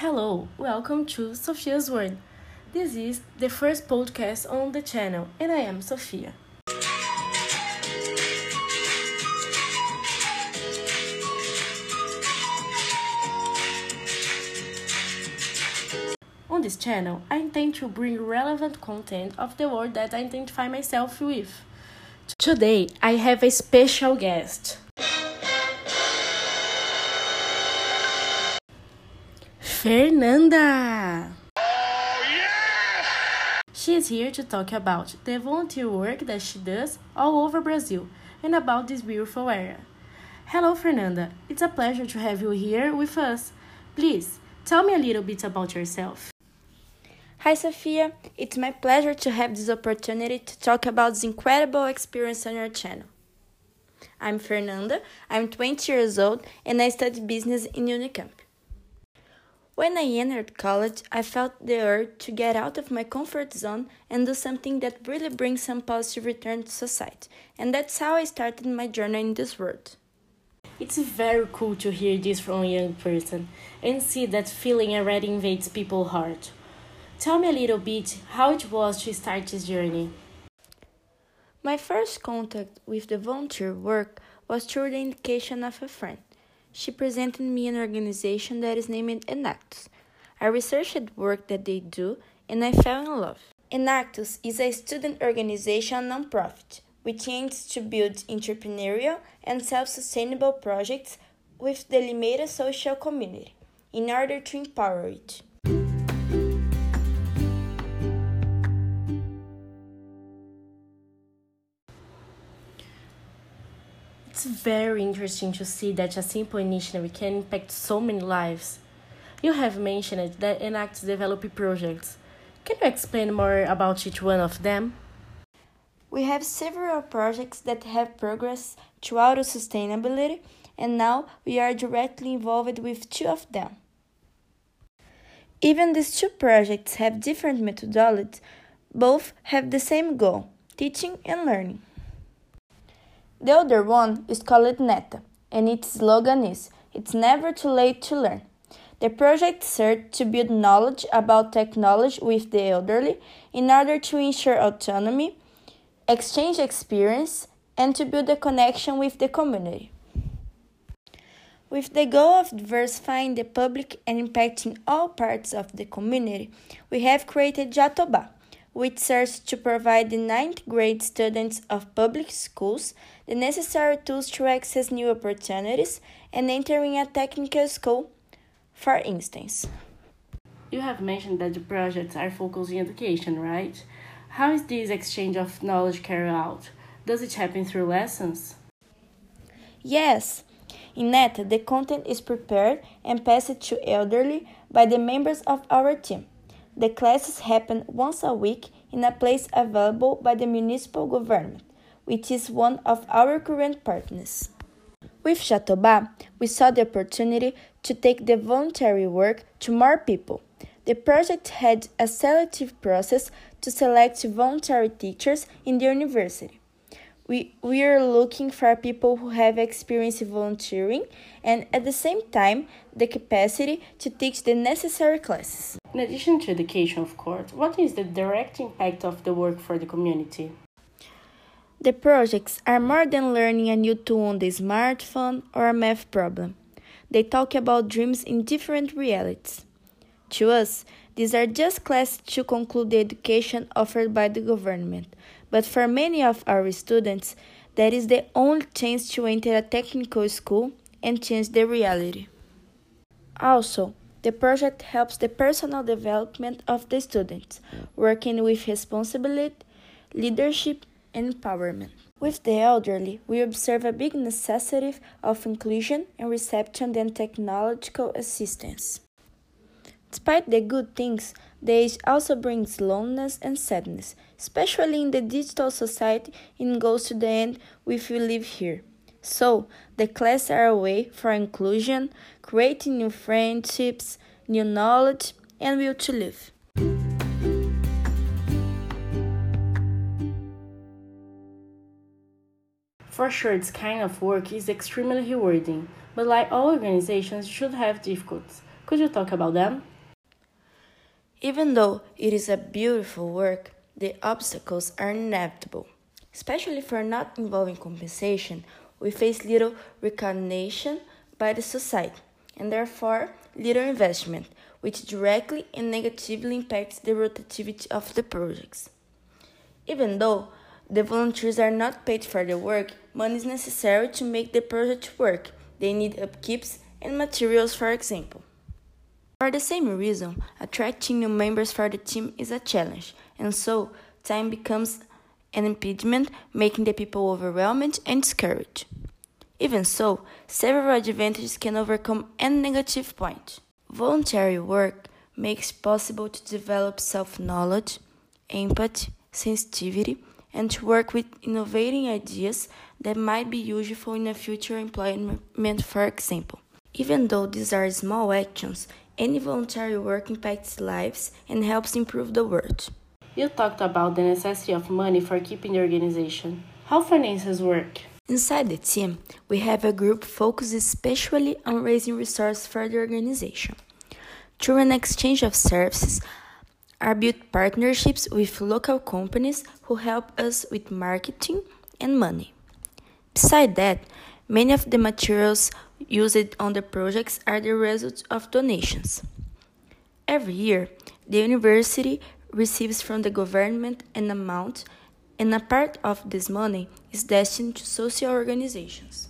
Hello, welcome to Sophia's World. This is the first podcast on the channel, and I am Sophia. On this channel, I intend to bring relevant content of the world that I identify myself with. Today, I have a special guest. Fernanda! Oh, she is here to talk about the volunteer work that she does all over Brazil and about this beautiful area. Hello, Fernanda. It's a pleasure to have you here with us. Please, tell me a little bit about yourself. Hi, Sophia. It's my pleasure to have this opportunity to talk about this incredible experience on your channel. I'm Fernanda, I'm 20 years old, and I study business in Unicamp. When I entered college, I felt the urge to get out of my comfort zone and do something that really brings some positive return to society, and that's how I started my journey in this world. It's very cool to hear this from a young person and see that feeling already invades people's heart. Tell me a little bit how it was to start this journey. My first contact with the volunteer work was through the indication of a friend she presented me an organization that is named Enactus. I researched the work that they do and I fell in love. Enactus is a student organization nonprofit which aims to build entrepreneurial and self sustainable projects with the Limeira social community in order to empower it. Very interesting to see that a simple initiative can impact so many lives. You have mentioned that Enactus develop projects. Can you explain more about each one of them? We have several projects that have progressed throughout sustainability, and now we are directly involved with two of them. Even these two projects have different methodologies, both have the same goal teaching and learning. The other one is called NETA, and its slogan is It's never too late to learn. The project served to build knowledge about technology with the elderly in order to ensure autonomy, exchange experience, and to build a connection with the community. With the goal of diversifying the public and impacting all parts of the community, we have created Jatobá which serves to provide the ninth grade students of public schools the necessary tools to access new opportunities and entering a technical school, for instance. You have mentioned that the projects are focused in education, right? How is this exchange of knowledge carried out? Does it happen through lessons? Yes. In NETA, the content is prepared and passed to elderly by the members of our team. The classes happen once a week in a place available by the municipal government, which is one of our current partners. With Jatobá, we saw the opportunity to take the voluntary work to more people. The project had a selective process to select voluntary teachers in the university we, we are looking for people who have experience volunteering and at the same time the capacity to teach the necessary classes. In addition to education, of course, what is the direct impact of the work for the community? The projects are more than learning a new tool on the smartphone or a math problem. They talk about dreams in different realities. To us, these are just classes to conclude the education offered by the government, but for many of our students, that is the only chance to enter a technical school and change the reality. Also, the project helps the personal development of the students, working with responsibility, leadership, and empowerment. With the elderly, we observe a big necessity of inclusion and reception and technological assistance. Despite the good things, the age also brings loneliness and sadness, especially in the digital society and goes to the end if we live here. So, the classes are a way for inclusion, creating new friendships, new knowledge, and will to live. For sure, this kind of work is extremely rewarding, but like all organizations, should have difficulties. Could you talk about them? Even though it is a beautiful work, the obstacles are inevitable. Especially for not involving compensation, we face little recognition by the society and therefore little investment, which directly and negatively impacts the rotativity of the projects. Even though the volunteers are not paid for the work, money is necessary to make the project work. They need upkeeps and materials, for example. For the same reason, attracting new members for the team is a challenge, and so time becomes an impediment, making the people overwhelmed and discouraged. Even so, several advantages can overcome any negative point. Voluntary work makes possible to develop self knowledge, empathy, sensitivity, and to work with innovating ideas that might be useful in a future employment, for example. Even though these are small actions, any voluntary work impacts lives and helps improve the world. You talked about the necessity of money for keeping the organization. How finances work? Inside the team, we have a group focused especially on raising resources for the organization. Through an exchange of services, are built partnerships with local companies who help us with marketing and money. Besides that, many of the materials used on the projects are the result of donations. Every year, the university receives from the government an amount and a part of this money is destined to social organizations.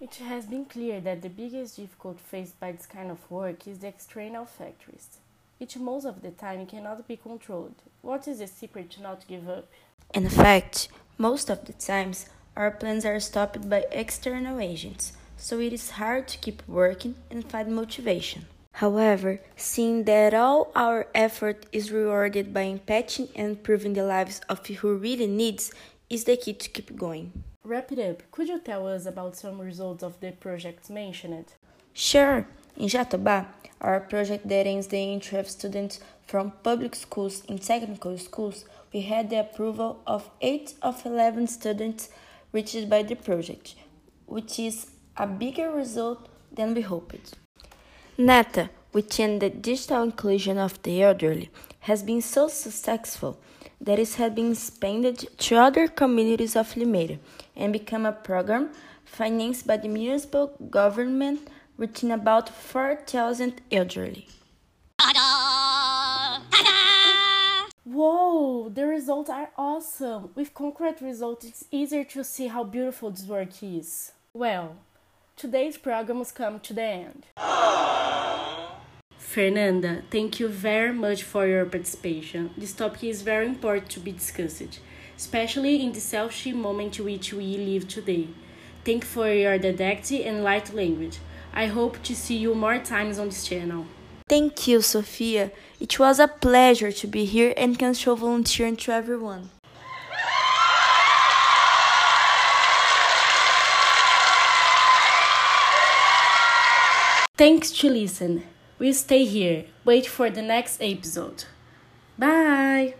It has been clear that the biggest difficulty faced by this kind of work is the external factors, which most of the time cannot be controlled. What is the secret to not give up? In fact, most of the times our plans are stopped by external agents, so it is hard to keep working and find motivation. However, seeing that all our effort is rewarded by impacting and improving the lives of who really needs is the key to keep going. Wrap it up. Could you tell us about some results of the projects mentioned? Sure. In Jatobá, our project that aims the interest of students from public schools and technical schools, we had the approval of 8 of 11 students reached by the project, which is a bigger result than we hoped. NETA, which in the digital inclusion of the elderly, has been so successful that it has been expanded to other communities of Limeira and become a program financed by the municipal government reaching about 4,000 elderly. Whoa, the results are awesome! With concrete results, it's easier to see how beautiful this work is. Well, today's program has come to the end. Fernanda, thank you very much for your participation. This topic is very important to be discussed, especially in the selfish moment which we live today. Thank you for your didactic and light language. I hope to see you more times on this channel. Thank you, Sophia. It was a pleasure to be here and can show volunteering to everyone. Thanks to listen. We stay here. Wait for the next episode. Bye.